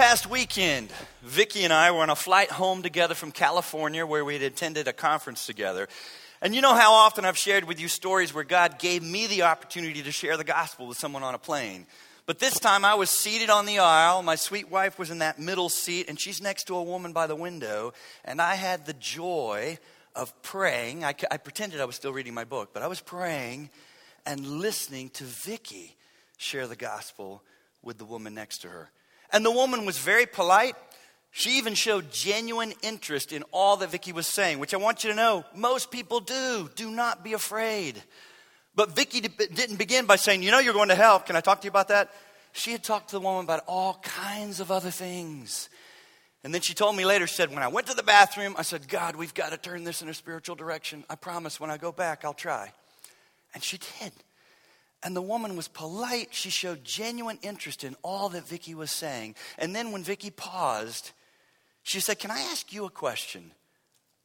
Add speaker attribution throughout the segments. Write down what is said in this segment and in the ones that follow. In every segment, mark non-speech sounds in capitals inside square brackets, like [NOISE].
Speaker 1: past weekend, Vicki and I were on a flight home together from California where we had attended a conference together. And you know how often I've shared with you stories where God gave me the opportunity to share the gospel with someone on a plane. But this time I was seated on the aisle. My sweet wife was in that middle seat, and she's next to a woman by the window. And I had the joy of praying. I, I pretended I was still reading my book, but I was praying and listening to Vicki share the gospel with the woman next to her. And the woman was very polite. She even showed genuine interest in all that Vicki was saying, which I want you to know most people do. Do not be afraid. But Vicki didn't begin by saying, You know, you're going to hell. Can I talk to you about that? She had talked to the woman about all kinds of other things. And then she told me later, she said, When I went to the bathroom, I said, God, we've got to turn this in a spiritual direction. I promise when I go back, I'll try. And she did. And the woman was polite. She showed genuine interest in all that Vicki was saying. And then when Vicki paused, she said, Can I ask you a question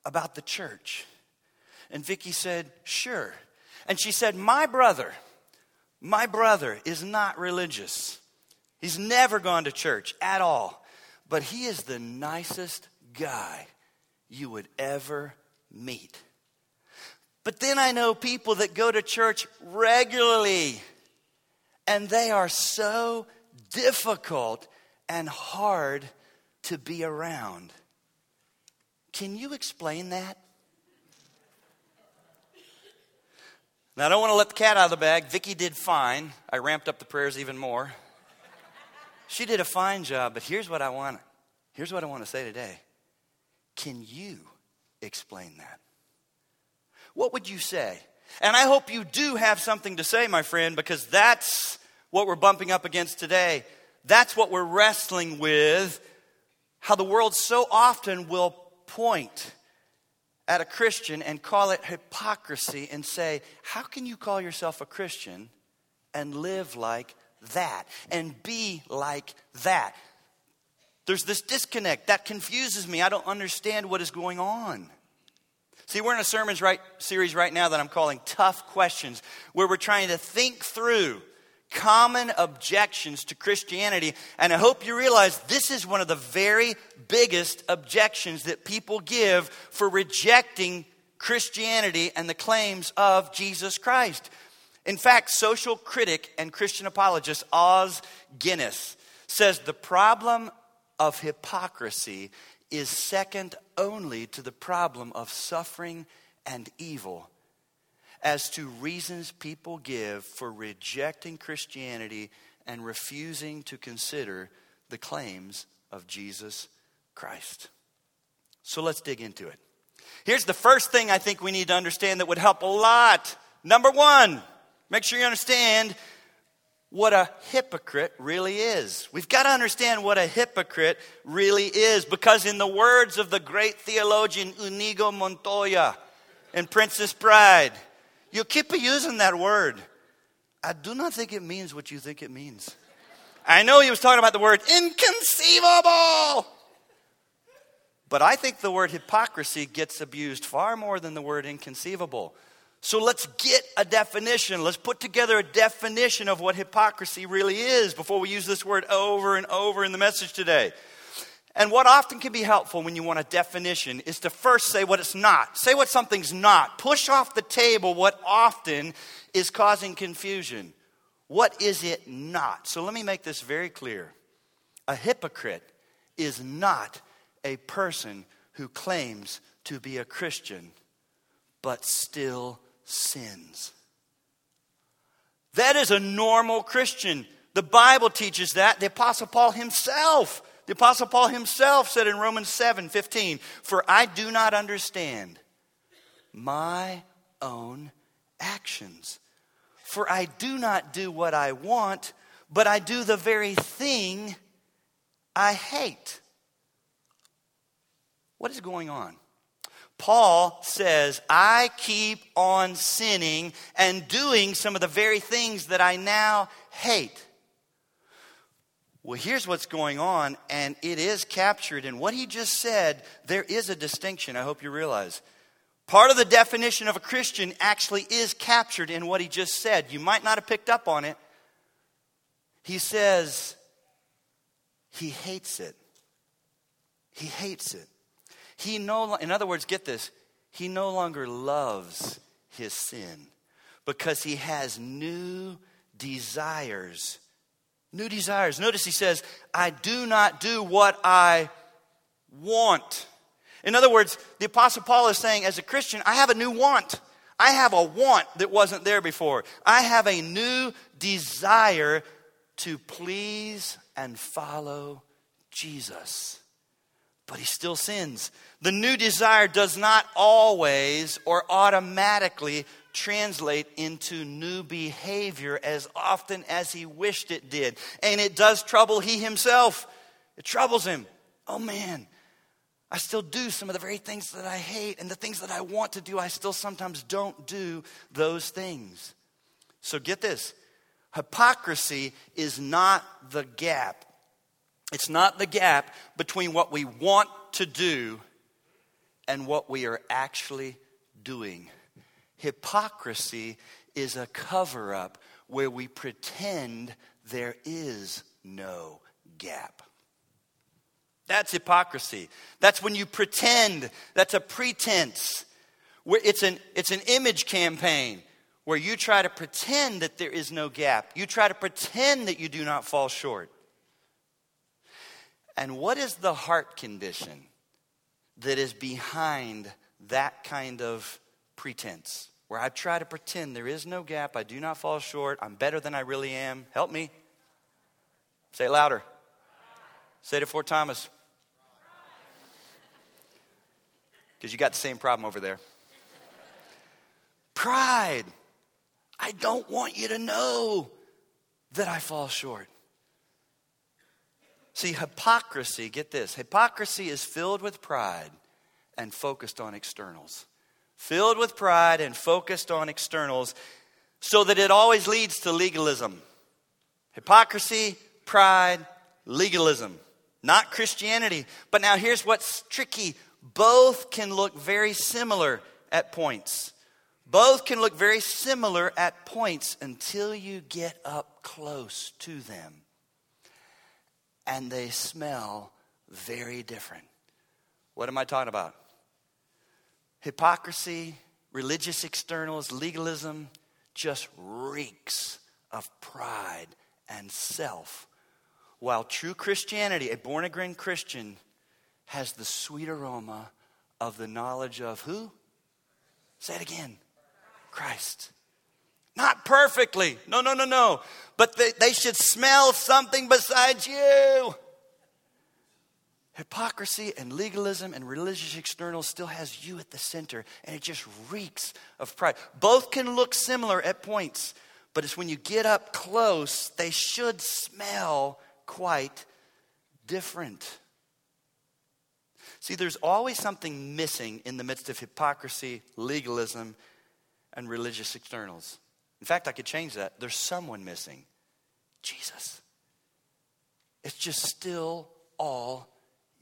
Speaker 1: about the church? And Vicki said, Sure. And she said, My brother, my brother is not religious. He's never gone to church at all. But he is the nicest guy you would ever meet. But then I know people that go to church regularly, and they are so difficult and hard to be around. Can you explain that? Now, I don't want to let the cat out of the bag. Vicki did fine. I ramped up the prayers even more. She did a fine job, but here's what I want. Here's what I want to say today. Can you explain that? What would you say? And I hope you do have something to say, my friend, because that's what we're bumping up against today. That's what we're wrestling with. How the world so often will point at a Christian and call it hypocrisy and say, How can you call yourself a Christian and live like that and be like that? There's this disconnect that confuses me. I don't understand what is going on. See, we're in a sermons right, series right now that I'm calling Tough Questions, where we're trying to think through common objections to Christianity. And I hope you realize this is one of the very biggest objections that people give for rejecting Christianity and the claims of Jesus Christ. In fact, social critic and Christian apologist Os Guinness says the problem of hypocrisy is second only to the problem of suffering and evil as to reasons people give for rejecting Christianity and refusing to consider the claims of Jesus Christ. So let's dig into it. Here's the first thing I think we need to understand that would help a lot. Number one, make sure you understand what a hypocrite really is. We've got to understand what a hypocrite really is because, in the words of the great theologian Inigo Montoya in Princess Bride, you keep using that word. I do not think it means what you think it means. I know he was talking about the word inconceivable. But I think the word hypocrisy gets abused far more than the word inconceivable. So let's get a definition. Let's put together a definition of what hypocrisy really is before we use this word over and over in the message today. And what often can be helpful when you want a definition is to first say what it's not. Say what something's not. Push off the table what often is causing confusion. What is it not? So let me make this very clear. A hypocrite is not a person who claims to be a Christian but still sins. That is a normal Christian. The Bible teaches that. The Apostle Paul himself, the Apostle Paul himself said in Romans 7 15, For I do not understand my own actions. For I do not do what I want, but I do the very thing I hate. What is going on? Paul says, I keep on sinning and doing some of the very things that I now hate. Well, here's what's going on, and it is captured in what he just said. There is a distinction, I hope you realize. Part of the definition of a Christian actually is captured in what he just said. You might not have picked up on it. He says, he hates it. He hates it. He no in other words, get this. He no longer loves his sin because he has new desires. New desires. Notice he says, I do not do what I want. In other words, the Apostle Paul is saying, as a Christian, I have a new want. I have a want that wasn't there before. I have a new desire to please and follow Jesus. But he still sins. The new desire does not always or automatically translate into new behavior as often as he wished it did. And it does trouble he himself. It troubles him. Oh man, I still do some of the very things that I hate, and the things that I want to do, I still sometimes don't do those things. So get this hypocrisy is not the gap. It's not the gap between what we want to do and what we are actually doing. Hypocrisy is a cover up where we pretend there is no gap. That's hypocrisy. That's when you pretend. That's a pretense. It's an, it's an image campaign where you try to pretend that there is no gap. You try to pretend that you do not fall short. And what is the heart condition that is behind that kind of pretense? Where I try to pretend there is no gap, I do not fall short, I'm better than I really am. Help me. Say it louder. Say it for Thomas. Because you got the same problem over there. Pride. I don't want you to know that I fall short. See, hypocrisy, get this hypocrisy is filled with pride and focused on externals. Filled with pride and focused on externals, so that it always leads to legalism. Hypocrisy, pride, legalism. Not Christianity. But now here's what's tricky both can look very similar at points. Both can look very similar at points until you get up close to them and they smell very different. What am I talking about? Hypocrisy, religious externals, legalism just reeks of pride and self. While true Christianity, a born again Christian, has the sweet aroma of the knowledge of who? Say it again Christ. Not perfectly. No, no, no, no. But they, they should smell something besides you. Hypocrisy and legalism and religious externals still has you at the center, and it just reeks of pride. Both can look similar at points, but it's when you get up close, they should smell quite different. See, there's always something missing in the midst of hypocrisy, legalism, and religious externals. In fact, I could change that. There's someone missing Jesus. It's just still all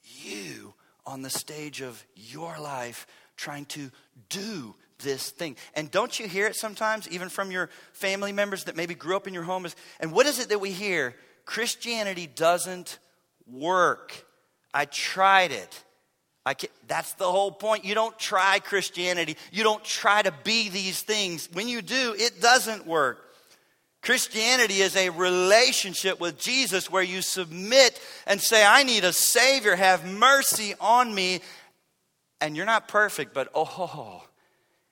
Speaker 1: you on the stage of your life trying to do this thing. And don't you hear it sometimes, even from your family members that maybe grew up in your home? And what is it that we hear? Christianity doesn't work. I tried it. I can, that's the whole point. You don't try Christianity. You don't try to be these things. When you do, it doesn't work. Christianity is a relationship with Jesus where you submit and say, I need a Savior. Have mercy on me. And you're not perfect, but oh,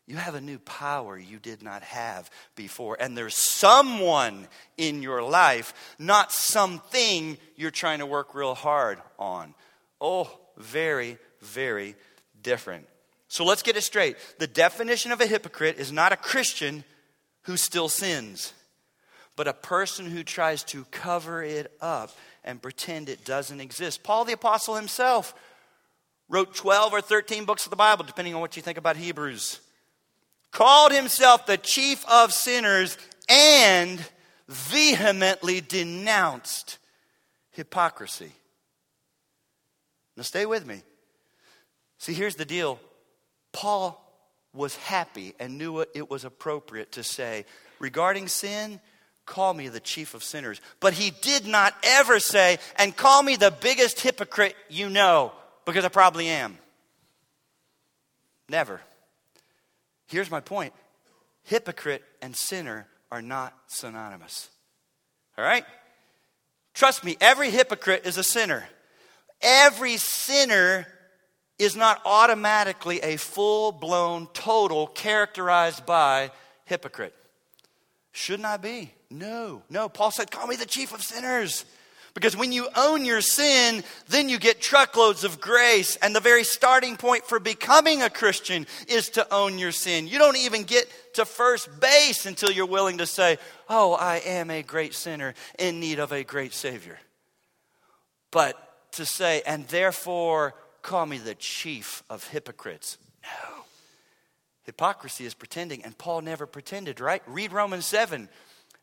Speaker 1: you have a new power you did not have before. And there's someone in your life, not something you're trying to work real hard on. Oh, very, very different. So let's get it straight. The definition of a hypocrite is not a Christian who still sins, but a person who tries to cover it up and pretend it doesn't exist. Paul the Apostle himself wrote 12 or 13 books of the Bible, depending on what you think about Hebrews. Called himself the chief of sinners and vehemently denounced hypocrisy. Now, stay with me. See, here's the deal Paul was happy and knew it was appropriate to say regarding sin, call me the chief of sinners. But he did not ever say, and call me the biggest hypocrite you know, because I probably am. Never. Here's my point hypocrite and sinner are not synonymous. All right? Trust me, every hypocrite is a sinner. Every sinner is not automatically a full blown, total, characterized by hypocrite. Shouldn't I be? No, no. Paul said, Call me the chief of sinners. Because when you own your sin, then you get truckloads of grace. And the very starting point for becoming a Christian is to own your sin. You don't even get to first base until you're willing to say, Oh, I am a great sinner in need of a great Savior. But to say, and therefore call me the chief of hypocrites. No. Hypocrisy is pretending, and Paul never pretended, right? Read Romans 7.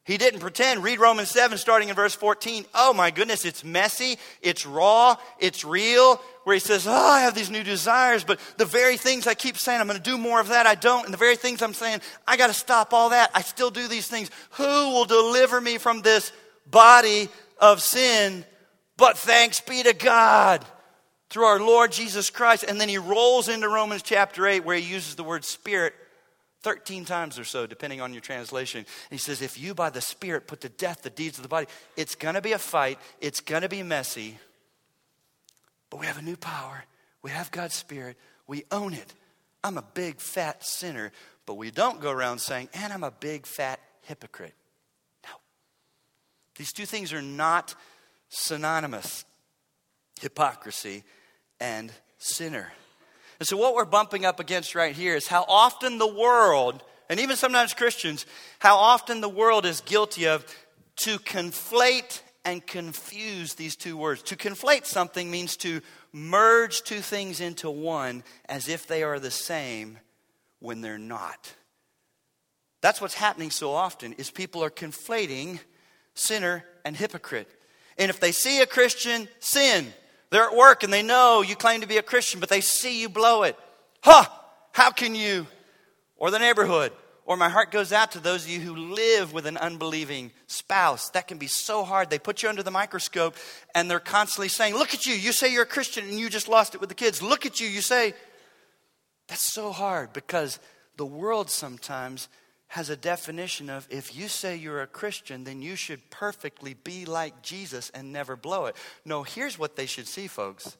Speaker 1: He didn't pretend. Read Romans 7, starting in verse 14. Oh my goodness, it's messy, it's raw, it's real. Where he says, Oh, I have these new desires, but the very things I keep saying, I'm going to do more of that, I don't. And the very things I'm saying, I got to stop all that, I still do these things. Who will deliver me from this body of sin? But thanks be to God through our Lord Jesus Christ. And then he rolls into Romans chapter 8, where he uses the word spirit 13 times or so, depending on your translation. And he says, If you by the Spirit put to death the deeds of the body, it's going to be a fight, it's going to be messy, but we have a new power. We have God's Spirit, we own it. I'm a big fat sinner, but we don't go around saying, And I'm a big fat hypocrite. These two things are not synonymous hypocrisy and sinner. And so, what we're bumping up against right here is how often the world, and even sometimes Christians, how often the world is guilty of to conflate and confuse these two words. To conflate something means to merge two things into one as if they are the same when they're not. That's what's happening so often is people are conflating sinner and hypocrite. And if they see a Christian sin, they're at work and they know you claim to be a Christian, but they see you blow it. Huh! How can you? Or the neighborhood. Or my heart goes out to those of you who live with an unbelieving spouse. That can be so hard. They put you under the microscope and they're constantly saying, Look at you. You say you're a Christian and you just lost it with the kids. Look at you. You say, That's so hard because the world sometimes has a definition of if you say you're a Christian, then you should perfectly be like Jesus and never blow it. No, here's what they should see, folks.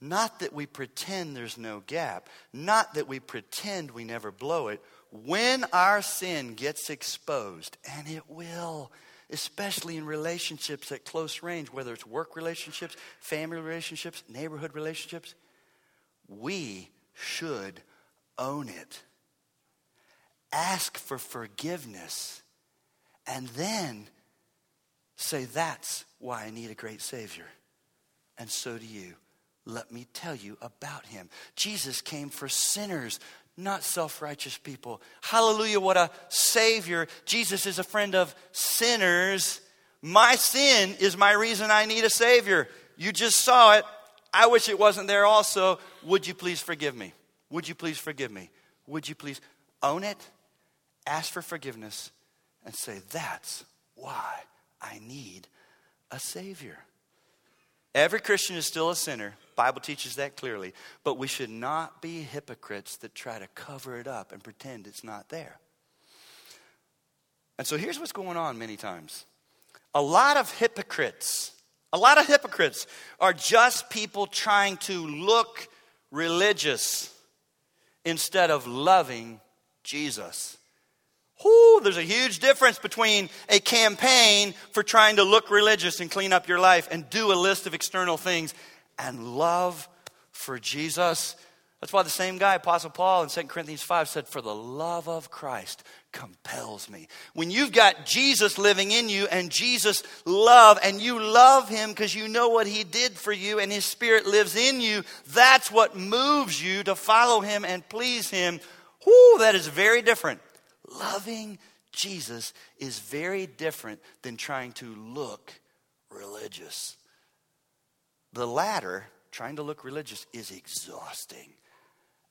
Speaker 1: Not that we pretend there's no gap, not that we pretend we never blow it. When our sin gets exposed, and it will, especially in relationships at close range, whether it's work relationships, family relationships, neighborhood relationships, we should own it ask for forgiveness, and then say, That's why I need a great Savior. And so do you. Let me tell you about him. Jesus came for sinners, not self righteous people. Hallelujah, what a Savior. Jesus is a friend of sinners. My sin is my reason I need a Savior. You just saw it. I wish it wasn't there also. Would you please forgive me? Would you please forgive me? Would you please own it? Ask for forgiveness, and say, That's why I need a Savior. Every Christian is still a sinner. Bible teaches that clearly. But we should not be hypocrites that try to cover it up and pretend it's not there. And so here's what's going on many times. A lot of hypocrites, a lot of hypocrites are just people trying to look religious instead of loving Jesus. Whew, there's a huge difference between a campaign for trying to look religious and clean up your life and do a list of external things and love for Jesus. That's why the same guy, Apostle Paul in 2 Corinthians 5 said, For the love of Christ compels me. When you've got Jesus living in you and Jesus love, and you love him because you know what he did for you and his spirit lives in you, that's what moves you to follow him and please him. Whoo, that is very different Loving Jesus is very different than trying to look religious. The latter, trying to look religious, is exhausting.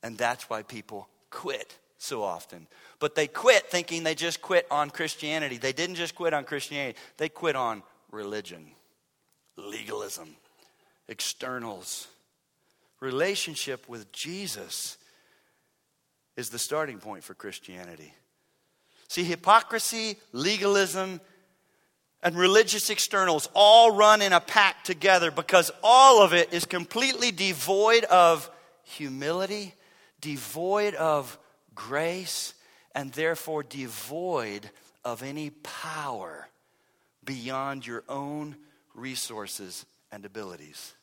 Speaker 1: And that's why people quit so often. But they quit thinking they just quit on Christianity. They didn't just quit on Christianity, they quit on religion, legalism, externals. Relationship with Jesus is the starting point for Christianity. See, hypocrisy, legalism, and religious externals all run in a pack together because all of it is completely devoid of humility, devoid of grace, and therefore devoid of any power beyond your own resources and abilities.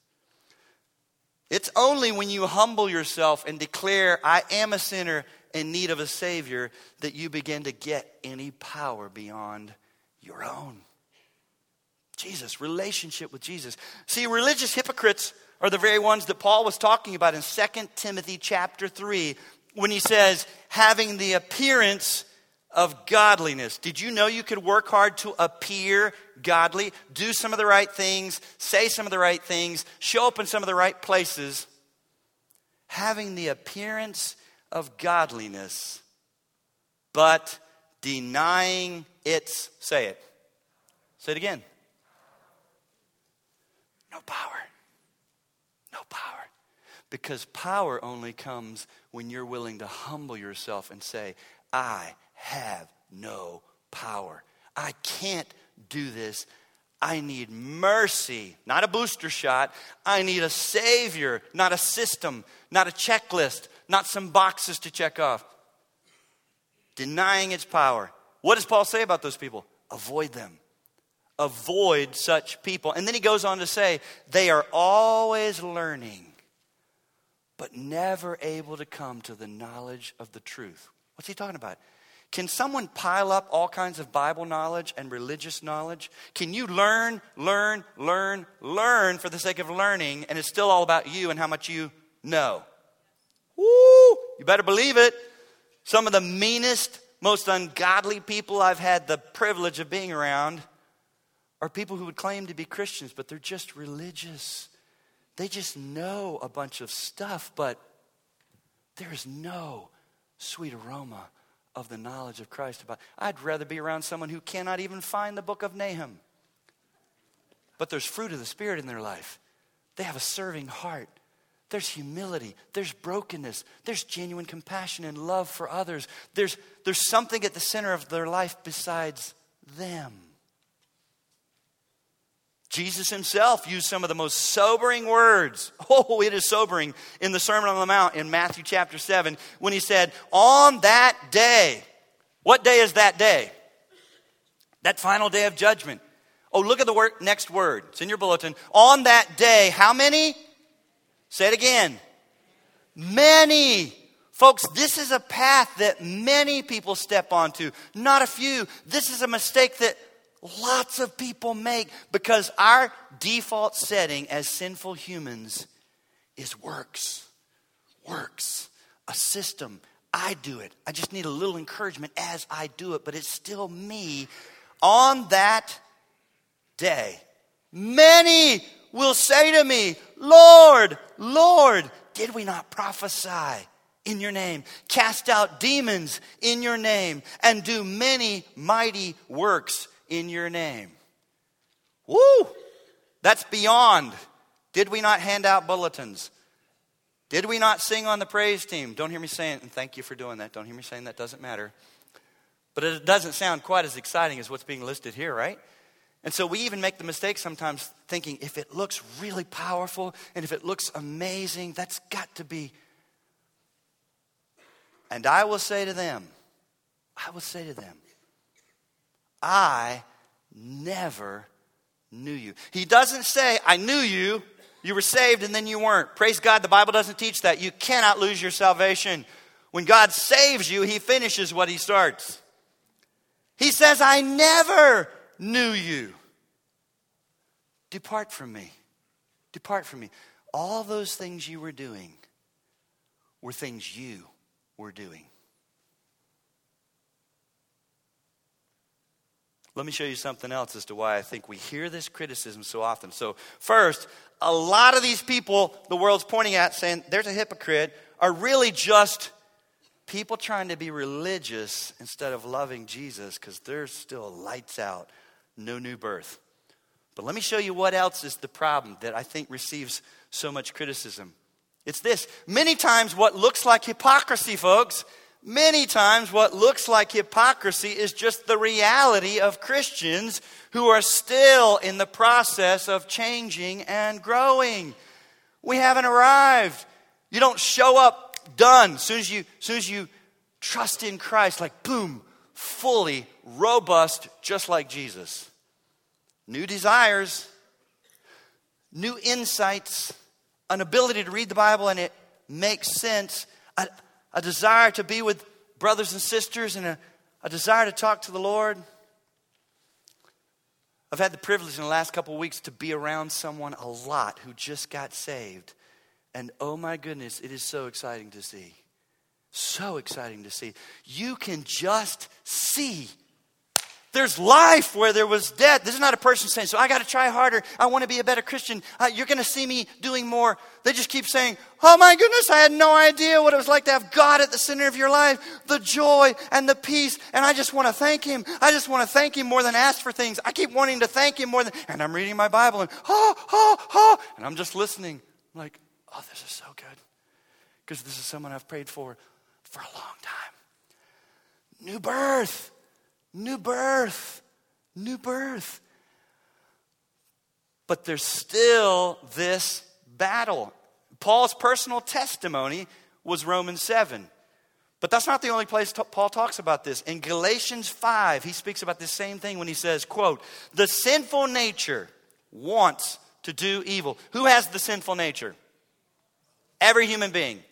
Speaker 1: It's only when you humble yourself and declare, I am a sinner in need of a Savior, that you begin to get any power beyond your own. Jesus, relationship with Jesus. See, religious hypocrites are the very ones that Paul was talking about in 2 Timothy chapter 3 when he says, having the appearance of godliness. Did you know you could work hard to appear godly, do some of the right things, say some of the right things, show up in some of the right places? Having the appearance of godliness, but denying its, say it. Say it again. No power. No power. Because power only comes when you're willing to humble yourself and say, I have no power. I can't do this. I need mercy, not a booster shot. I need a savior, not a system, not a checklist, not some boxes to check off. Denying its power. What does Paul say about those people? Avoid them. Avoid such people. And then he goes on to say, they are always learning, but never able to come to the knowledge of the truth. What's he talking about? Can someone pile up all kinds of Bible knowledge and religious knowledge? Can you learn, learn, learn, learn for the sake of learning, and it's still all about you and how much you know? Woo! You better believe it. Some of the meanest, most ungodly people I've had the privilege of being around are people who would claim to be Christians, but they're just religious. They just know a bunch of stuff, but there is no sweet aroma of the knowledge of Christ about. I'd rather be around someone who cannot even find the book of Nahum. But there's fruit of the Spirit in their life. They have a serving heart. There's humility. There's brokenness. There's genuine compassion and love for others. There's, there's something at the center of their life besides them. Jesus himself used some of the most sobering words. [LAUGHS] Oh, it is sobering in the Sermon on the Mount in Matthew chapter 7 when he said, On that day, what day is that day? That final day of judgment. Oh, look at the word, next word. It's in your bulletin. On that day, how many? Say it again. Many. Folks, this is a path that many people step onto, not a few. This is a mistake that lots of people make because our default setting as sinful humans is works. Works. A system. I do it. I just need a little encouragement as I do it, but it's still me. On that day, many will say to me, Lord, Lord, did we not prophesy in your name, cast out demons in your name, and do many mighty works in your name. Woo! That's beyond. Did we not hand out bulletins? Did we not sing on the praise team? Don't hear me saying, and thank you for doing that. Don't hear me saying that doesn't matter. But it doesn't sound quite as exciting as what's being listed here, right? And so we even make the mistake sometimes thinking if it looks really powerful and if it looks amazing, that's got to be. And I will say to them, I will say to them, I never knew you. He doesn't say, I knew you, you were saved and then you weren't. Praise God, the Bible doesn't teach that. You cannot lose your salvation. When God saves you, He finishes what He starts. He says, I never knew you. Depart from me. Depart from me. All those things you were doing were things you were doing. Let me show you something else as to why I think we hear this criticism so often. So, first, a lot of these people the world's pointing at saying there's a hypocrite are really just people trying to be religious instead of loving Jesus because they're still lights out, no new birth. But let me show you what else is the problem that I think receives so much criticism. It's this many times, what looks like hypocrisy, folks, many times, what looks like hypocrisy is just the reality of Christians who are still in the process of changing and growing. We haven't arrived. You don't show up done. As soon as you, soon as you trust in Christ, like boom, fully robust, just like Jesus. New desires, new insights, an ability to read the Bible and it makes sense, a, a desire to be with brothers and sisters, and a, a desire to talk to the Lord. I've had the privilege in the last couple of weeks to be around someone a lot who just got saved. And oh my goodness, it is so exciting to see. So exciting to see. You can just see there's life where there was death. This is not a person saying, So I got to try harder. I want to be a better Christian. Uh, you're going to see me doing more. They just keep saying, Oh my goodness, I had no idea what it was like to have God at the center of your life, the joy and the peace. And I just want to thank Him. I just want to thank Him more than ask for things. I keep wanting to thank Him more than, and I'm reading my Bible and, oh, oh, oh, and I'm just listening. I'm like, Oh, this is so good. Because this is someone I've prayed for for a long time. New birth. New birth, new birth. But there's still this battle. Paul's personal testimony was Romans 7. But that's not the only place Paul talks about this. In Galatians 5, he speaks about this same thing when he says, quote, "The sinful nature wants to do evil." Who has the sinful nature? Every human being.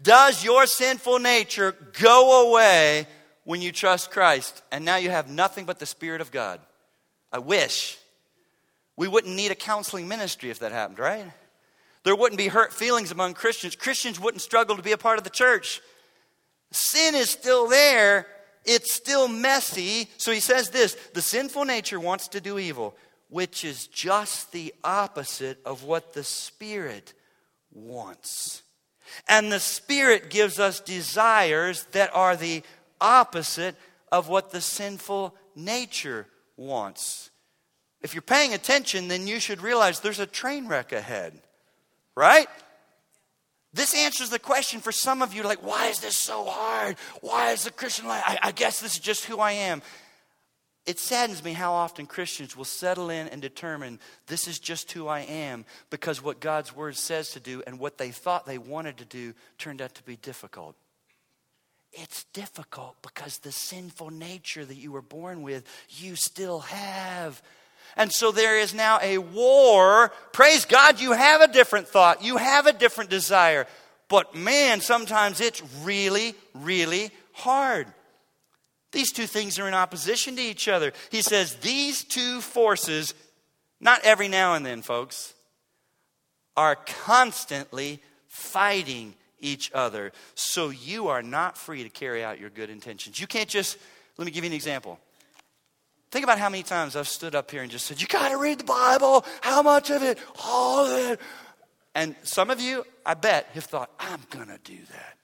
Speaker 1: Does your sinful nature go away when you trust Christ, and now you have nothing but the Spirit of God. I wish. We wouldn't need a counseling ministry if that happened, right? There wouldn't be hurt feelings among Christians. Christians wouldn't struggle to be a part of the church. Sin is still there, it's still messy. So he says this the sinful nature wants to do evil, which is just the opposite of what the Spirit wants. And the Spirit gives us desires that are the opposite of what the sinful nature wants. If you're paying attention, then you should realize there's a train wreck ahead, right? This answers the question for some of you like, why is this so hard? Why is the Christian life? I, I guess this is just who I am. It saddens me how often Christians will settle in and determine this is just who I am because what God's word says to do and what they thought they wanted to do turned out to be difficult. It's difficult because the sinful nature that you were born with, you still have. And so there is now a war. Praise God, you have a different thought, you have a different desire. But man, sometimes it's really, really hard. These two things are in opposition to each other. He says these two forces, not every now and then, folks, are constantly fighting each other. So you are not free to carry out your good intentions. You can't just, let me give you an example. Think about how many times I've stood up here and just said, You got to read the Bible. How much of it? All of it. And some of you, I bet, have thought, I'm going to do that.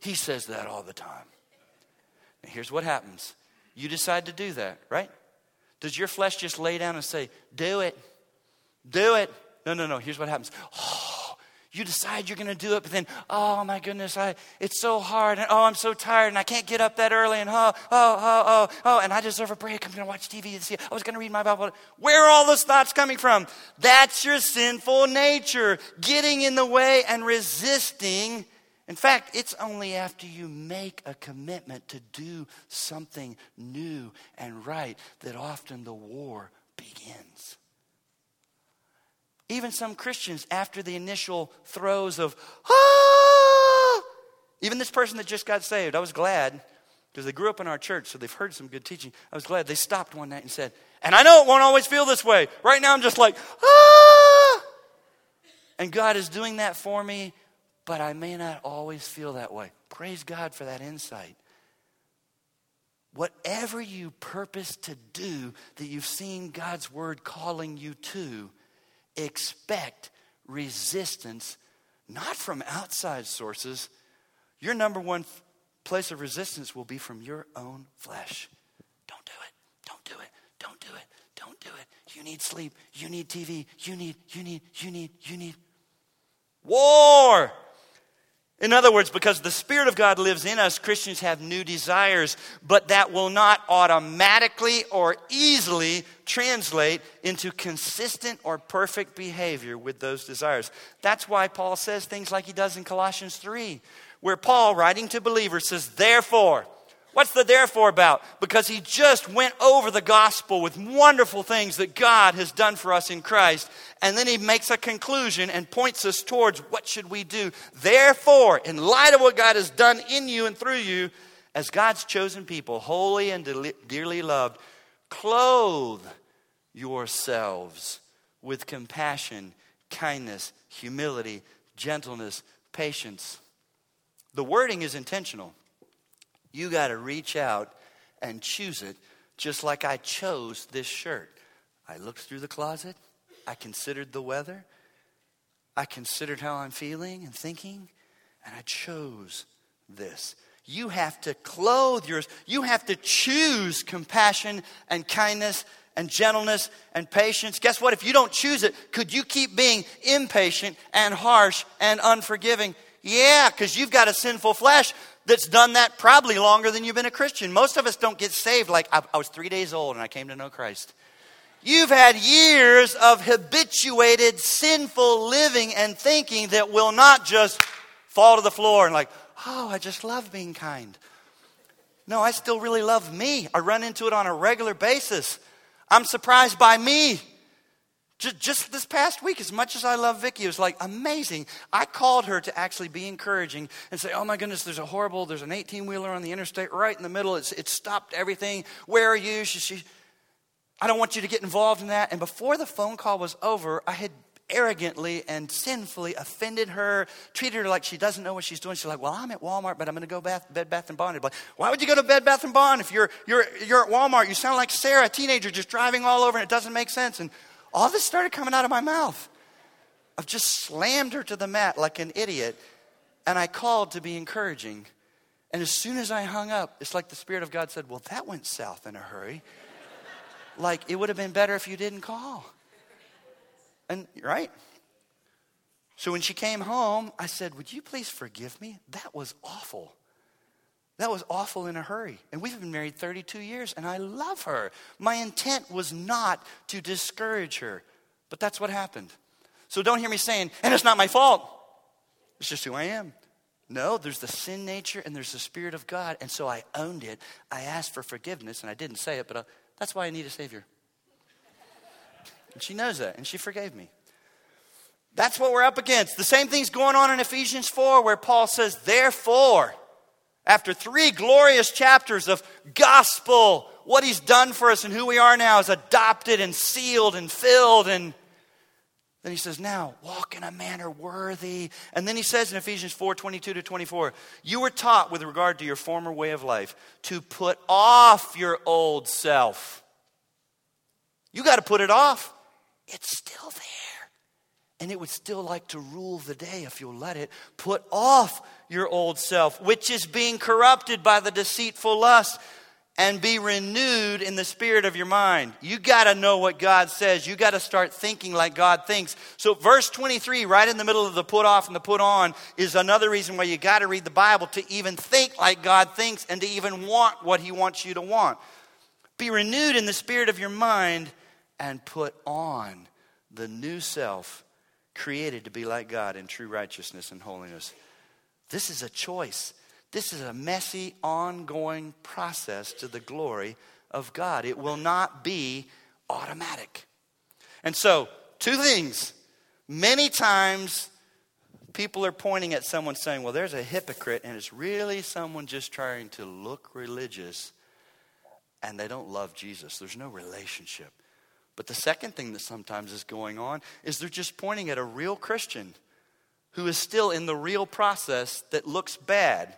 Speaker 1: He says that all the time. And here's what happens you decide to do that, right? Does your flesh just lay down and say, Do it? Do it? No, no, no. Here's what happens. Oh, you decide you're going to do it, but then, oh my goodness, I, it's so hard, and oh, I'm so tired, and I can't get up that early, and oh, oh, oh, oh, oh, and I deserve a break. I'm going to watch TV and see. I was going to read my Bible. Where are all those thoughts coming from? That's your sinful nature getting in the way and resisting. In fact, it's only after you make a commitment to do something new and right that often the war begins. Even some Christians, after the initial throes of, ah, even this person that just got saved, I was glad because they grew up in our church, so they've heard some good teaching. I was glad they stopped one night and said, and I know it won't always feel this way. Right now, I'm just like, ah. And God is doing that for me, but I may not always feel that way. Praise God for that insight. Whatever you purpose to do that you've seen God's word calling you to, expect resistance not from outside sources. Your number one place of resistance will be from your own flesh. Don't do it. Don't do it. Don't do it. Don't do it. You need sleep. You need TV. You need, you need, you need, you need. War. In other words, because the Spirit of God lives in us, Christians have new desires, but that will not automatically or easily translate into consistent or perfect behavior with those desires. That's why Paul says things like he does in Colossians 3, where Paul, writing to believers, says, Therefore, What's the therefore about? Because he just went over the gospel with wonderful things that God has done for us in Christ. And then he makes a conclusion and points us towards what should we do. Therefore, in light of what God has done in you and through you, as God's chosen people, holy and dearly loved, clothe yourselves with compassion, kindness, humility, gentleness, patience. The wording is intentional. You got to reach out and choose it, just like I chose this shirt. I looked through the closet, I considered the weather, I considered how I'm feeling and thinking, and I chose this. You have to clothe yours. You have to choose compassion and kindness and gentleness and patience. Guess what? If you don't choose it, could you keep being impatient and harsh and unforgiving? Yeah, because you've got a sinful flesh that's done that probably longer than you've been a Christian. Most of us don't get saved like I, I was three days old and I came to know Christ. You've had years of habituated sinful living and thinking that will not just fall to the floor and like, oh, I just love being kind. No, I still really love me. I run into it on a regular basis. I'm surprised by me. Just, this past week, as much as I love Vicki, it was like amazing. I called her to actually be encouraging and say, Oh my goodness, there's a horrible, there's an 18 wheeler on the interstate right in the middle. It's, it stopped everything. Where are you? She, she, I don't want you to get involved in that. And before the phone call was over, I had arrogantly and sinfully offended her, treated her like she doesn't know what she's doing. She's like, "Well, I'm at Walmart, but I'm going to go Bath, Bed Bath and Beyond." Like, why would you go to Bed Bath and Beyond if you're you're you're at Walmart? You sound like Sarah, a teenager, just driving all over, and it doesn't make sense. And all this started coming out of my mouth. I've just slammed her to the mat like an idiot, and I called to be encouraging. And as soon as I hung up, it's like the Spirit of God said, Well, that went south in a hurry. [LAUGHS] like, it would have been better if you didn't call. And, right? So when she came home, I said, Would you please forgive me? That was awful. That was awful in a hurry. And we've been married 32 years, and I love her. My intent was not to discourage her, but that's what happened. So don't hear me saying, and it's not my fault. It's just who I am. No, there's the sin nature and there's the Spirit of God. And so I owned it. I asked for forgiveness, and I didn't say it, but I, uh, that's why I need a Savior. And she knows that, and she forgave me. That's what we're up against. The same thing's going on in Ephesians 4, where Paul says, Therefore, after three glorious chapters of gospel, what he's done for us and who we are now is adopted and sealed and filled. And then he says, Now walk in a manner worthy. And then he says in Ephesians 4 22 to 24, You were taught with regard to your former way of life to put off your old self. You got to put it off. It's still there. And it would still like to rule the day if you'll let it. Put off your old self, which is being corrupted by the deceitful lust, and be renewed in the spirit of your mind. You got to know what God says. You got to start thinking like God thinks. So, verse 23, right in the middle of the put off and the put on, is another reason why you got to read the Bible to even think like God thinks and to even want what He wants you to want. Be renewed in the spirit of your mind and put on the new self created to be like God in true righteousness and holiness. This is a choice. This is a messy, ongoing process to the glory of God. It will not be automatic. And so, two things. Many times, people are pointing at someone saying, Well, there's a hypocrite, and it's really someone just trying to look religious, and they don't love Jesus. There's no relationship. But the second thing that sometimes is going on is they're just pointing at a real Christian who is still in the real process that looks bad.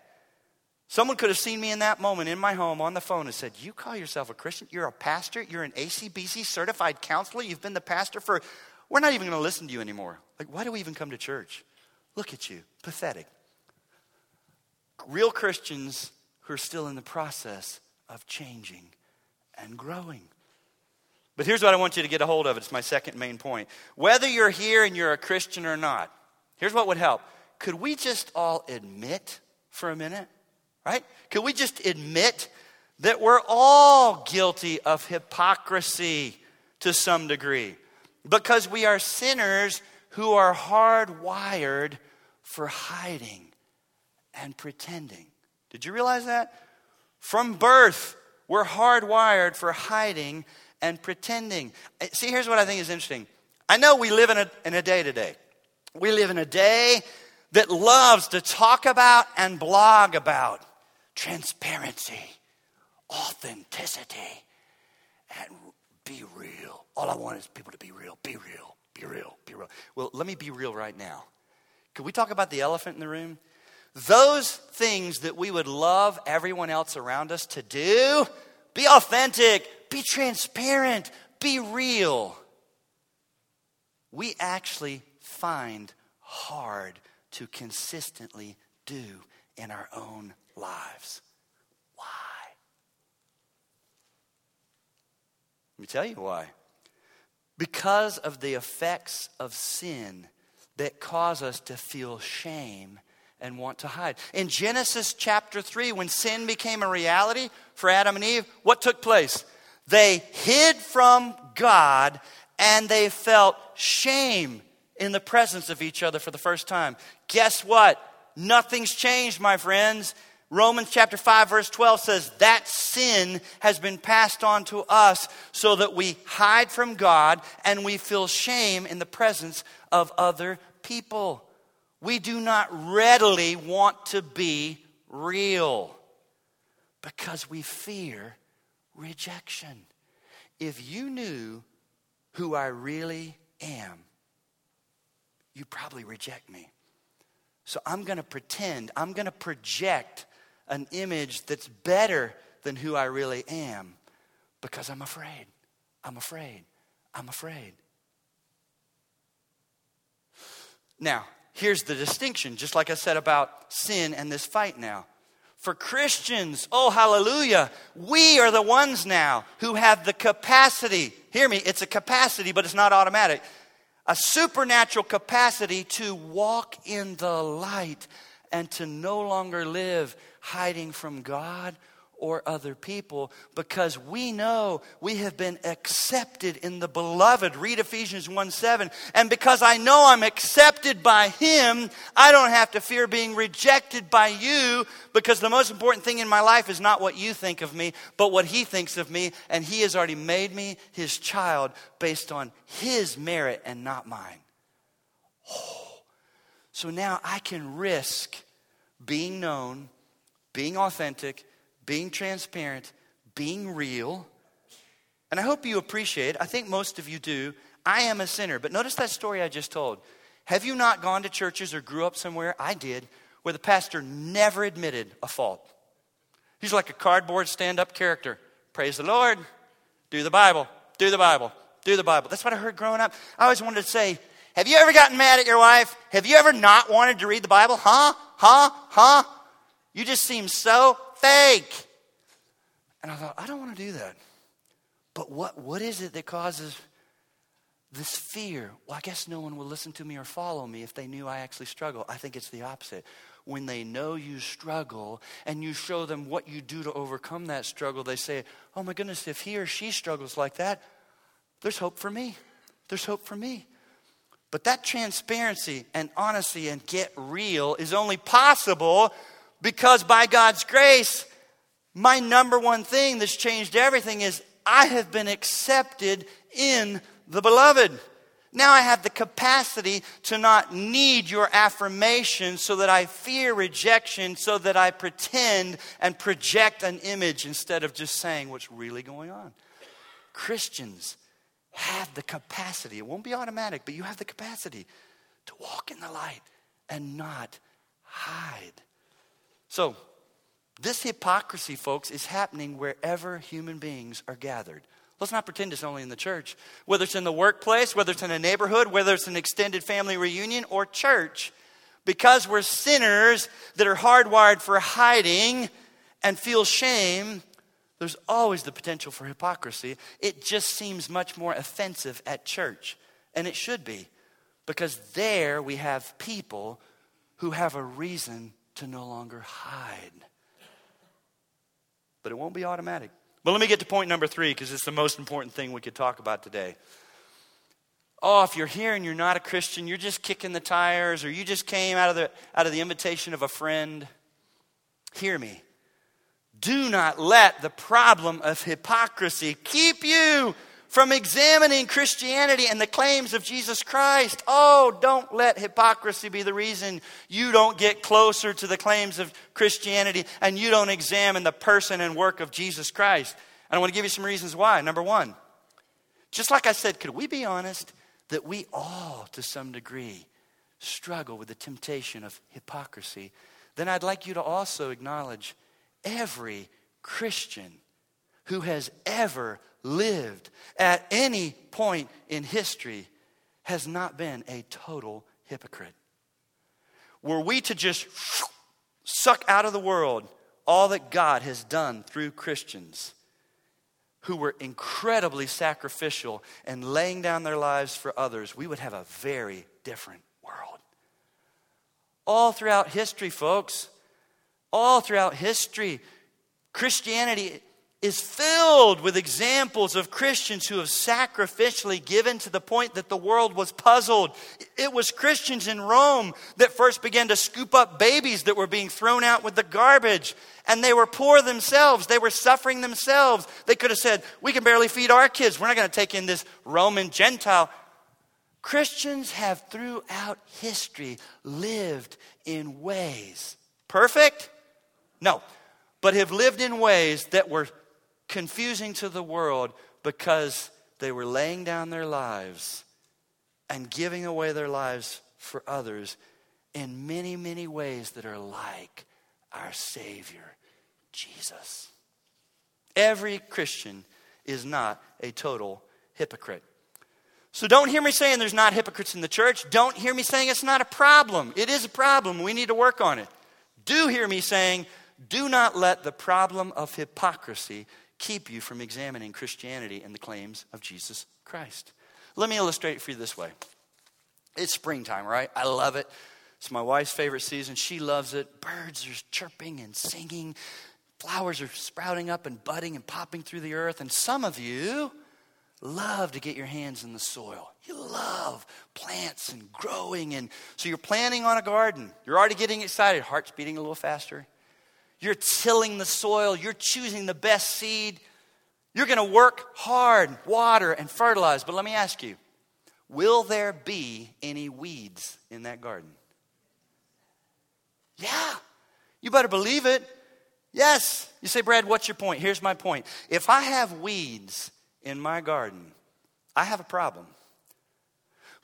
Speaker 1: Someone could have seen me in that moment in my home on the phone and said, You call yourself a Christian? You're a pastor? You're an ACBC certified counselor? You've been the pastor for, we're not even going to listen to you anymore. Like, why do we even come to church? Look at you, pathetic. Real Christians who are still in the process of changing and growing. But here's what I want you to get a hold of. It's my second main point. Whether you're here and you're a Christian or not, here's what would help. Could we just all admit for a minute, right? Could we just admit that we're all guilty of hypocrisy to some degree? Because we are sinners who are hardwired for hiding and pretending. Did you realize that? From birth, we're hardwired for hiding and pretending. Uh, see, here's what I think is interesting. I know we live in a, in a day today. We live in a day that loves to talk about and blog about transparency, authenticity, and be real. All I want is people to be real. Be real. Be real. Be real. Well, let me be real right now. Could we talk about the elephant in the room? Those things that we would love everyone else around us to do be authentic, be transparent, be real. We actually find hard to consistently do in our own lives. Why? Let me tell you why. Because of the effects of sin that cause us to feel shame and want to hide. In Genesis chapter 3, when sin became a reality for Adam and Eve, what took place? They hid from God and they felt shame in the presence of each other for the first time. Guess what? Nothing's changed, my friends. Romans chapter 5 verse 12 says that sin has been passed on to us so that we hide from God and we feel shame in the presence of other people. We do not readily want to be real because we fear rejection. If you knew who I really am, you'd probably reject me. So I'm going to pretend, I'm going to project an image that's better than who I really am because I'm afraid. I'm afraid. I'm afraid. Now, here's the distinction, just like I said about sin and this fight now. For Christians, oh hallelujah, we are the ones now who have the capacity. Hear me, it's a capacity, but it's not automatic. A supernatural capacity to walk in the light and to no longer live hiding from God or other people because we know we have been accepted in the beloved. Read Ephesians 1 7. And because I know I'm accepted by Him, I don't have to fear being rejected by you because the most important thing in my life is not what you think of me, but what He thinks of me. And He has already made me His child based on His merit and not mine. Oh. So now I can risk being known, being authentic, being transparent, being real. And I hope you appreciate, I think most of you do, I am a sinner. But notice that story I just told. Have you not gone to churches or grew up somewhere? I did, where the pastor never admitted a fault. He's like a cardboard stand up character. Praise the Lord. Do the Bible. Do the Bible. Do the Bible. That's what I heard growing up. I always wanted to say, Have you ever gotten mad at your wife? Have you ever not wanted to read the Bible? Huh? Huh? Huh? You just seem so fake. And I thought, I don't want to do that. But what, what is it that causes this fear? Well, I guess no one will listen to me or follow me if they knew I actually struggle. I think it's the opposite. When they know you struggle and you show them what you do to overcome that struggle, they say, Oh my goodness, if he or she struggles like that, there's hope for me. There's hope for me. But that transparency and honesty and get real is only possible because by God's grace, my number one thing that's changed everything is I have been accepted in the beloved. Now I have the capacity to not need your affirmation so that I fear rejection, so that I pretend and project an image instead of just saying what's really going on. Christians have the capacity, it won't be automatic, but you have the capacity to walk in the light and not hide. So, this hypocrisy, folks, is happening wherever human beings are gathered. Let's not pretend it's only in the church. Whether it's in the workplace, whether it's in a neighborhood, whether it's an extended family reunion or church, because we're sinners that are hardwired for hiding and feel shame, there's always the potential for hypocrisy. It just seems much more offensive at church. And it should be, because there we have people who have a reason to no longer hide. But it won't be automatic. But let me get to point number three, because it's the most important thing we could talk about today. Oh, if you're here and you're not a Christian, you're just kicking the tires, or you just came out of the, out of the invitation of a friend, hear me. Do not let the problem of hypocrisy keep you from examining Christianity and the claims of Jesus Christ. Oh, don't let hypocrisy be the reason you don't get closer to the claims of Christianity and you don't examine the person and work of Jesus Christ. And I want to give you some reasons why. Number one, just like I said, could we be honest that we all, to some degree, struggle with the temptation of hypocrisy? Then I'd like you to also acknowledge every Christian who has ever lived at any point in history has not been a total hypocrite. Were we to just suck out of the world all that God has done through Christians who were incredibly sacrificial and laying down their lives for others, we would have a very different world. All throughout history, folks, all throughout history, Christianity is filled with examples of Christians who have sacrificially given to the point that the world was puzzled. It was Christians in Rome that first began to scoop up babies that were being thrown out with the garbage. And they were poor themselves. They were suffering themselves. They could have said, We can barely feed our kids. We're not going to take in this Roman Gentile. Christians have throughout history lived in ways. Perfect? No. But have lived in ways that were confusing to the world because they were laying down their lives and giving away their lives for others in many, many ways that are like our Savior, Jesus. Every Christian is not a total hypocrite. So don't hear me saying there's not hypocrites in the church. Don't hear me saying it's not a problem. It is a problem. We need to work on it. Do hear me saying, do not let the problem of hypocrisy keep you from examining Christianity and the claims of Jesus Christ. Let me illustrate for you this way. It's springtime, right? I love it. It's my wife's favorite season. She loves it. Birds are chirping and singing. Flowers are sprouting up and budding and popping through the earth. And some of you love to get your hands in the soil. You love plants and growing. And so you're planning on a garden. You're already getting excited. Heart's beating a little faster. You're tilling the soil. You're choosing the best seed. You're going to work hard, water, and fertilize. But let me ask you will there be any weeds in that garden? Yeah, you better believe it. Yes. You say, Brad, what's your point? Here's my point. If I have weeds in my garden, I have a problem.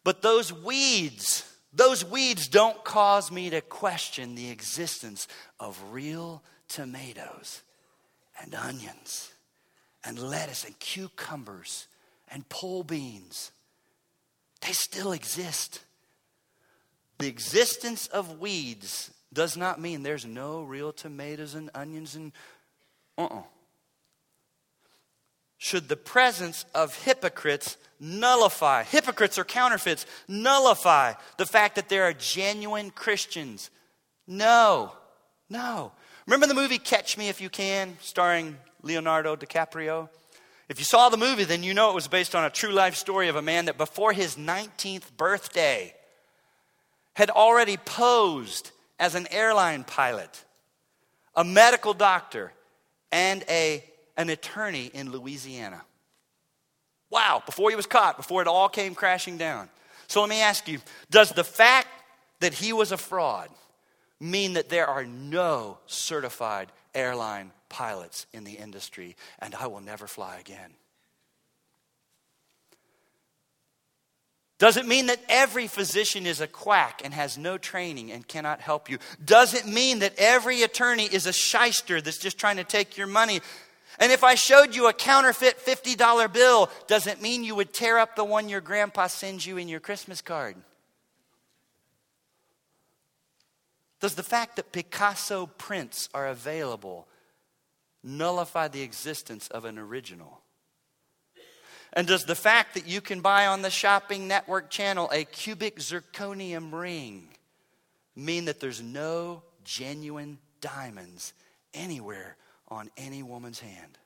Speaker 1: But those weeds those weeds don't cause me to question the existence of real tomatoes and onions and lettuce and cucumbers and pole beans. They still exist. The existence of weeds does not mean there's no real tomatoes and onions and uh uh-uh. Should the presence of hypocrites nullify, hypocrites or counterfeits, nullify the fact that there are genuine Christians. No, no. Remember the movie Catch Me If You Can, starring Leonardo DiCaprio? If you saw the movie, then you know it was based on a true life story of a man that before his 19th birthday had already posed as an airline pilot, a medical doctor, and a, an attorney in Louisiana. Wow, before he was caught, before it all came crashing down. So let me ask you Does the fact that he was a fraud mean that there are no certified airline pilots in the industry and I will never fly again? Does it mean that every physician is a quack and has no training and cannot help you? Does it mean that every attorney is a shyster that's just trying to take your money and if I showed you a counterfeit $50 bill, does it mean you would tear up the one your grandpa sends you in your Christmas card? Does the fact that Picasso prints are available nullify the existence of an original? And does the fact that you can buy on the shopping network channel a cubic zirconium ring mean that there's no genuine diamonds anywhere on any woman's hand?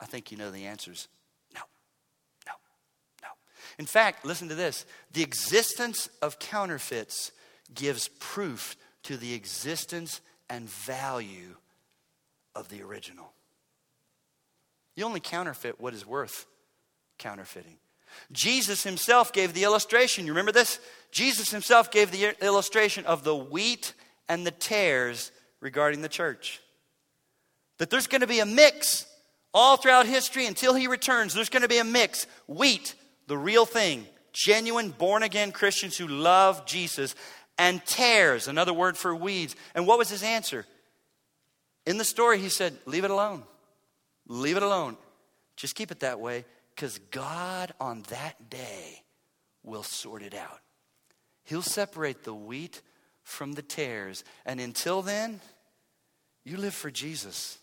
Speaker 1: I think you know the answers. No, no, no. In fact, listen to this the existence of counterfeits gives proof to the existence and value of the original. You only counterfeit what is worth counterfeiting. Jesus himself gave the illustration. You remember this? Jesus himself gave the illustration of the wheat and the tares regarding the church. That there's going to be a mix all throughout history until he returns. There's going to be a mix. Wheat, the real thing, genuine born again Christians who love Jesus, and tares, another word for weeds. And what was his answer? In the story, he said, Leave it alone. Leave it alone. Just keep it that way because God on that day will sort it out. He'll separate the wheat from the tares. And until then, you live for Jesus.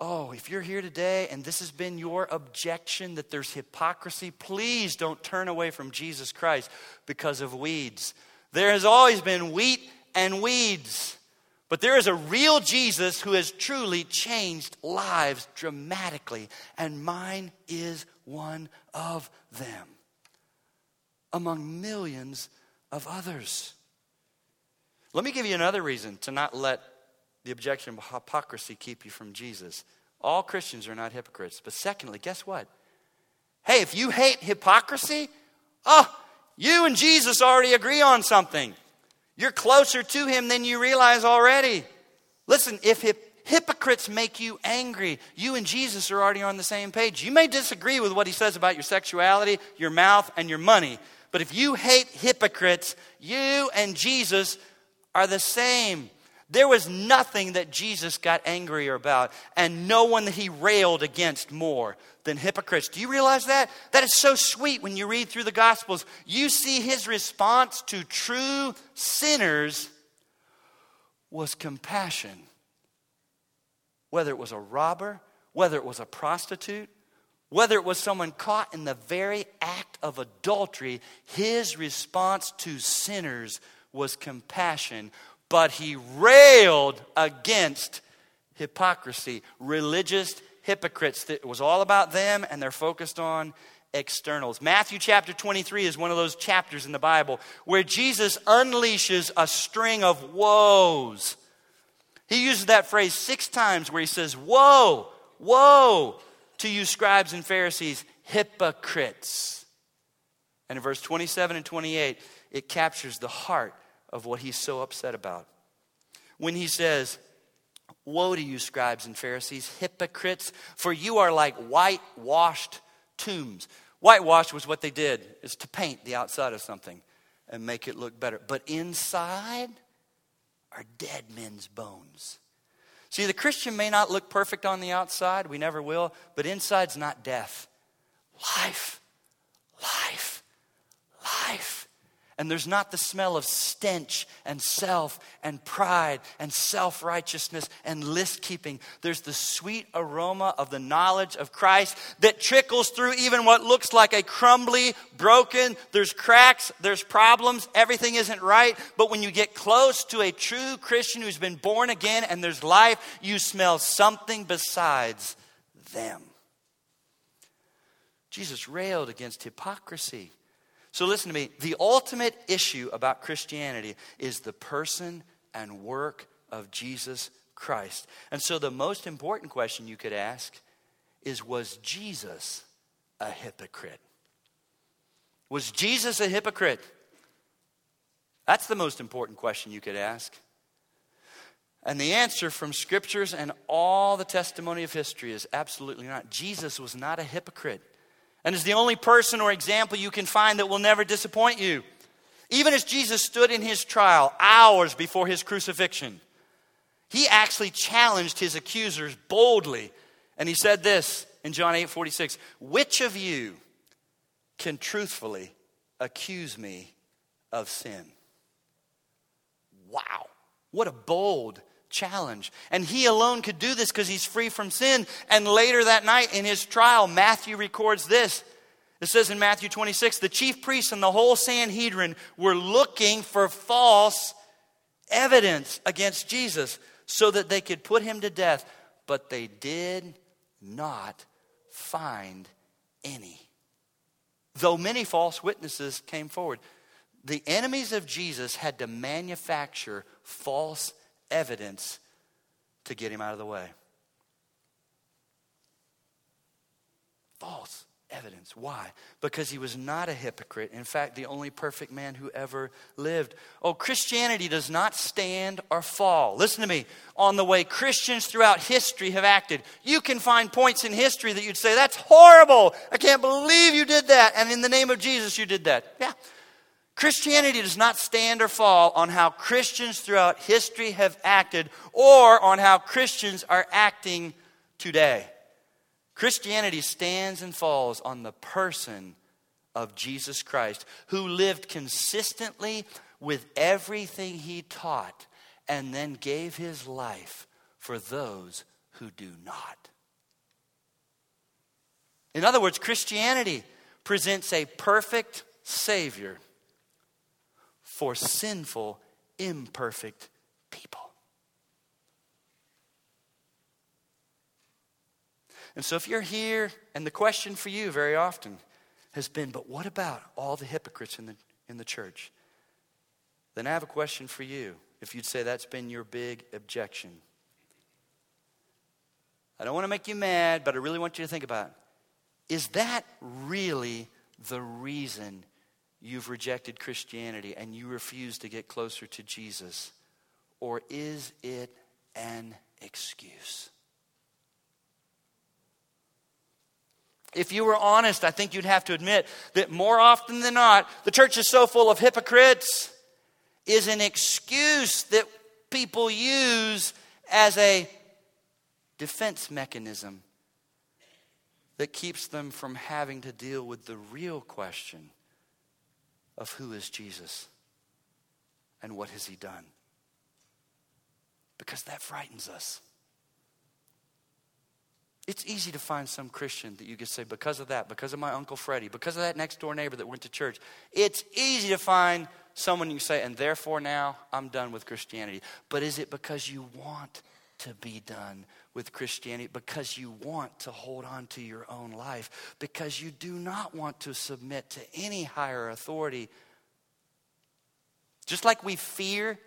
Speaker 1: Oh, if you're here today and this has been your objection that there's hypocrisy, please don't turn away from Jesus Christ because of weeds. There has always been wheat and weeds. But there is a real Jesus who has truly changed lives dramatically, and mine is one of them among millions of others. Let me give you another reason to not let the objection of hypocrisy keep you from Jesus. All Christians are not hypocrites. But secondly, guess what? Hey, if you hate hypocrisy, oh, you and Jesus already agree on something. You're closer to him than you realize already. Listen, if hip- hypocrites make you angry, you and Jesus are already on the same page. You may disagree with what he says about your sexuality, your mouth, and your money. But if you hate hypocrites, you and Jesus are the same. There was nothing that Jesus got angrier about, and no one that he railed against more than hypocrites. Do you realize that? That is so sweet when you read through the Gospels. You see his response to true sinners was compassion. Whether it was a robber, whether it was a prostitute, whether it was someone caught in the very act of adultery, his response to sinners was compassion but he railed against hypocrisy, religious hypocrites. It was all about them, and they're focused on externals. Matthew chapter 23 is one of those chapters in the Bible where Jesus unleashes a string of woes. He uses that phrase six times where he says, Woe, woe to you, scribes and Pharisees, hypocrites. And in verse 27 and 28, it captures the heart of what he's so upset about. When he says, Woe to you, scribes and Pharisees, hypocrites, for you are like whitewashed tombs. Whitewash was what they did, is to paint the outside of something and make it look better. But inside are dead men's bones. See, the Christian may not look perfect on the outside, we never will, but inside's not death. Life, life, life. And there's not the smell of stench and self and pride and self righteousness and list keeping. There's the sweet aroma of the knowledge of Christ that trickles through even what looks like a crumbly, broken, there's cracks, there's problems, everything isn't right. But when you get close to a true Christian who's been born again and there's life, you smell something besides them. Jesus railed against hypocrisy. So listen to me. The ultimate issue about Christianity is the person and work of Jesus Christ. And so the most important question you could ask is Was Jesus a hypocrite? Was Jesus a hypocrite? That's the most important question you could ask. And the answer from scriptures and all the testimony of history is absolutely not. Jesus was not a hypocrite and is the only person or example you can find that will never disappoint you. Even as Jesus stood in his trial hours before his crucifixion, he actually challenged his accusers boldly. And he said this in John 8 46 Which of you can truthfully accuse me of sin? Wow. What a bold challenge. And he alone could do this because he's free from sin. And later that night in his trial, Matthew records this. It says in Matthew 26 the chief priests and the whole Sanhedrin were looking for false evidence against Jesus so that they could put him to death, but they did not find any. Though many false witnesses came forward, the enemies of Jesus had to manufacture false evidence to get him out of the way. False evidence. Why? Because he was not a hypocrite. In fact, the only perfect man who ever lived. Oh, Christianity does not stand or fall. Listen to me. On the way Christians throughout history have acted, you can find points in history that you'd say, that's horrible. I can't believe you did that. And in the name of Jesus, you did that. Yeah. Christianity does not stand or fall on how Christians throughout history have acted or on how Christians are acting today. Christianity stands and falls on the person of Jesus Christ, who lived consistently with everything he taught and then gave his life for those who do not. In other words, Christianity presents a perfect Savior for sinful, imperfect people. And so, if you're here, and the question for you very often has been, but what about all the hypocrites in the, in the church? Then I have a question for you if you'd say that's been your big objection. I don't want to make you mad, but I really want you to think about it. Is that really the reason you've rejected Christianity and you refuse to get closer to Jesus? Or is it an excuse? If you were honest, I think you'd have to admit that more often than not, the church is so full of hypocrites is an excuse that people use as a defense mechanism that keeps them from having to deal with the real question of who is Jesus and what has he done. Because that frightens us. It's easy to find some Christian that you could say, because of that, because of my Uncle Freddie, because of that next door neighbor that went to church. It's easy to find someone you say, and therefore now I'm done with Christianity. But is it because you want to be done with Christianity? Because you want to hold on to your own life? Because you do not want to submit to any higher authority? Just like we fear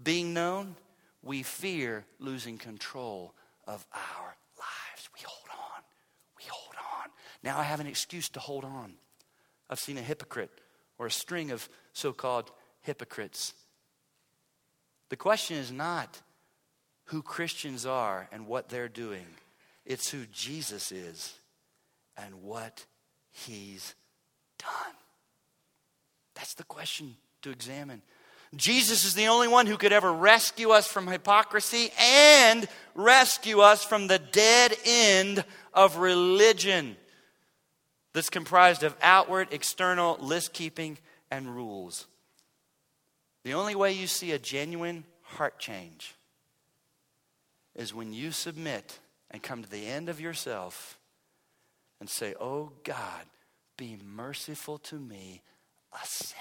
Speaker 1: being known, we fear losing control of our lives. We hold on. We hold on. Now I have an excuse to hold on. I've seen a hypocrite or a string of so called hypocrites. The question is not who Christians are and what they're doing, it's who Jesus is and what he's done. That's the question to examine. Jesus is the only one who could ever rescue us from hypocrisy and rescue us from the dead end of religion that's comprised of outward, external list keeping and rules. The only way you see a genuine heart change is when you submit and come to the end of yourself and say, Oh God, be merciful to me, a sinner.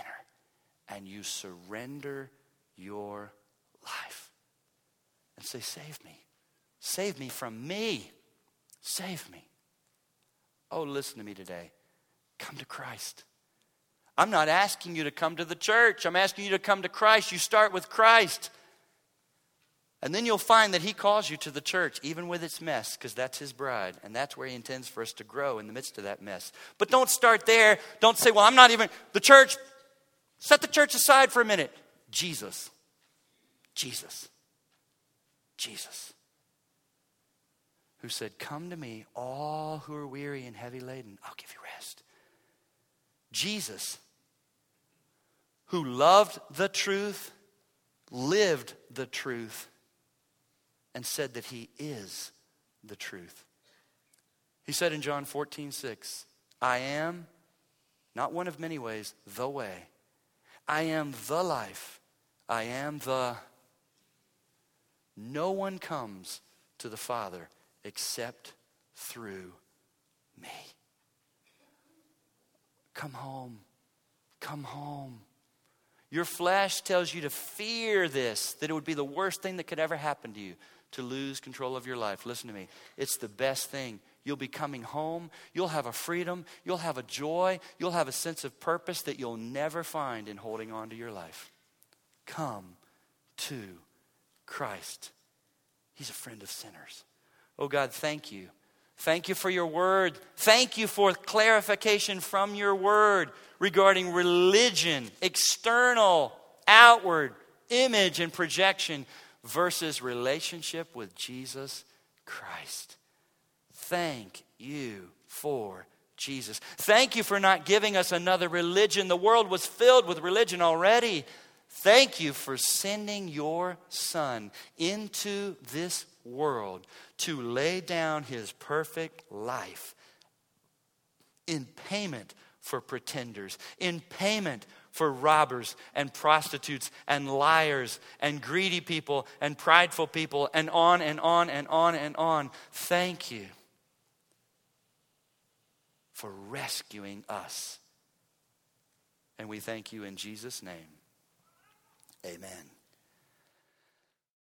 Speaker 1: And you surrender your life and say, Save me. Save me from me. Save me. Oh, listen to me today. Come to Christ. I'm not asking you to come to the church. I'm asking you to come to Christ. You start with Christ. And then you'll find that He calls you to the church, even with its mess, because that's His bride. And that's where He intends for us to grow in the midst of that mess. But don't start there. Don't say, well, I'm not even, the church, set the church aside for a minute. Jesus. Jesus. Jesus who said, Come to me, all who are weary and heavy laden, I'll give you rest. Jesus, who loved the truth, lived the truth, and said that he is the truth. He said in John 14, 6, I am, not one of many ways, the way. I am the life. I am the No one comes to the Father except through me. Come home. Come home. Your flesh tells you to fear this, that it would be the worst thing that could ever happen to you to lose control of your life. Listen to me. It's the best thing. You'll be coming home. You'll have a freedom. You'll have a joy. You'll have a sense of purpose that you'll never find in holding on to your life. Come to Christ. He's a friend of sinners. Oh God, thank you. Thank you for your word. Thank you for clarification from your word regarding religion, external, outward, image, and projection versus relationship with Jesus Christ. Thank you for Jesus. Thank you for not giving us another religion. The world was filled with religion already. Thank you for sending your son into this world to lay down his perfect life in payment for pretenders, in payment for robbers and prostitutes and liars and greedy people and prideful people and on and on and on and on. Thank you for rescuing us. And we thank you in Jesus' name. Amen.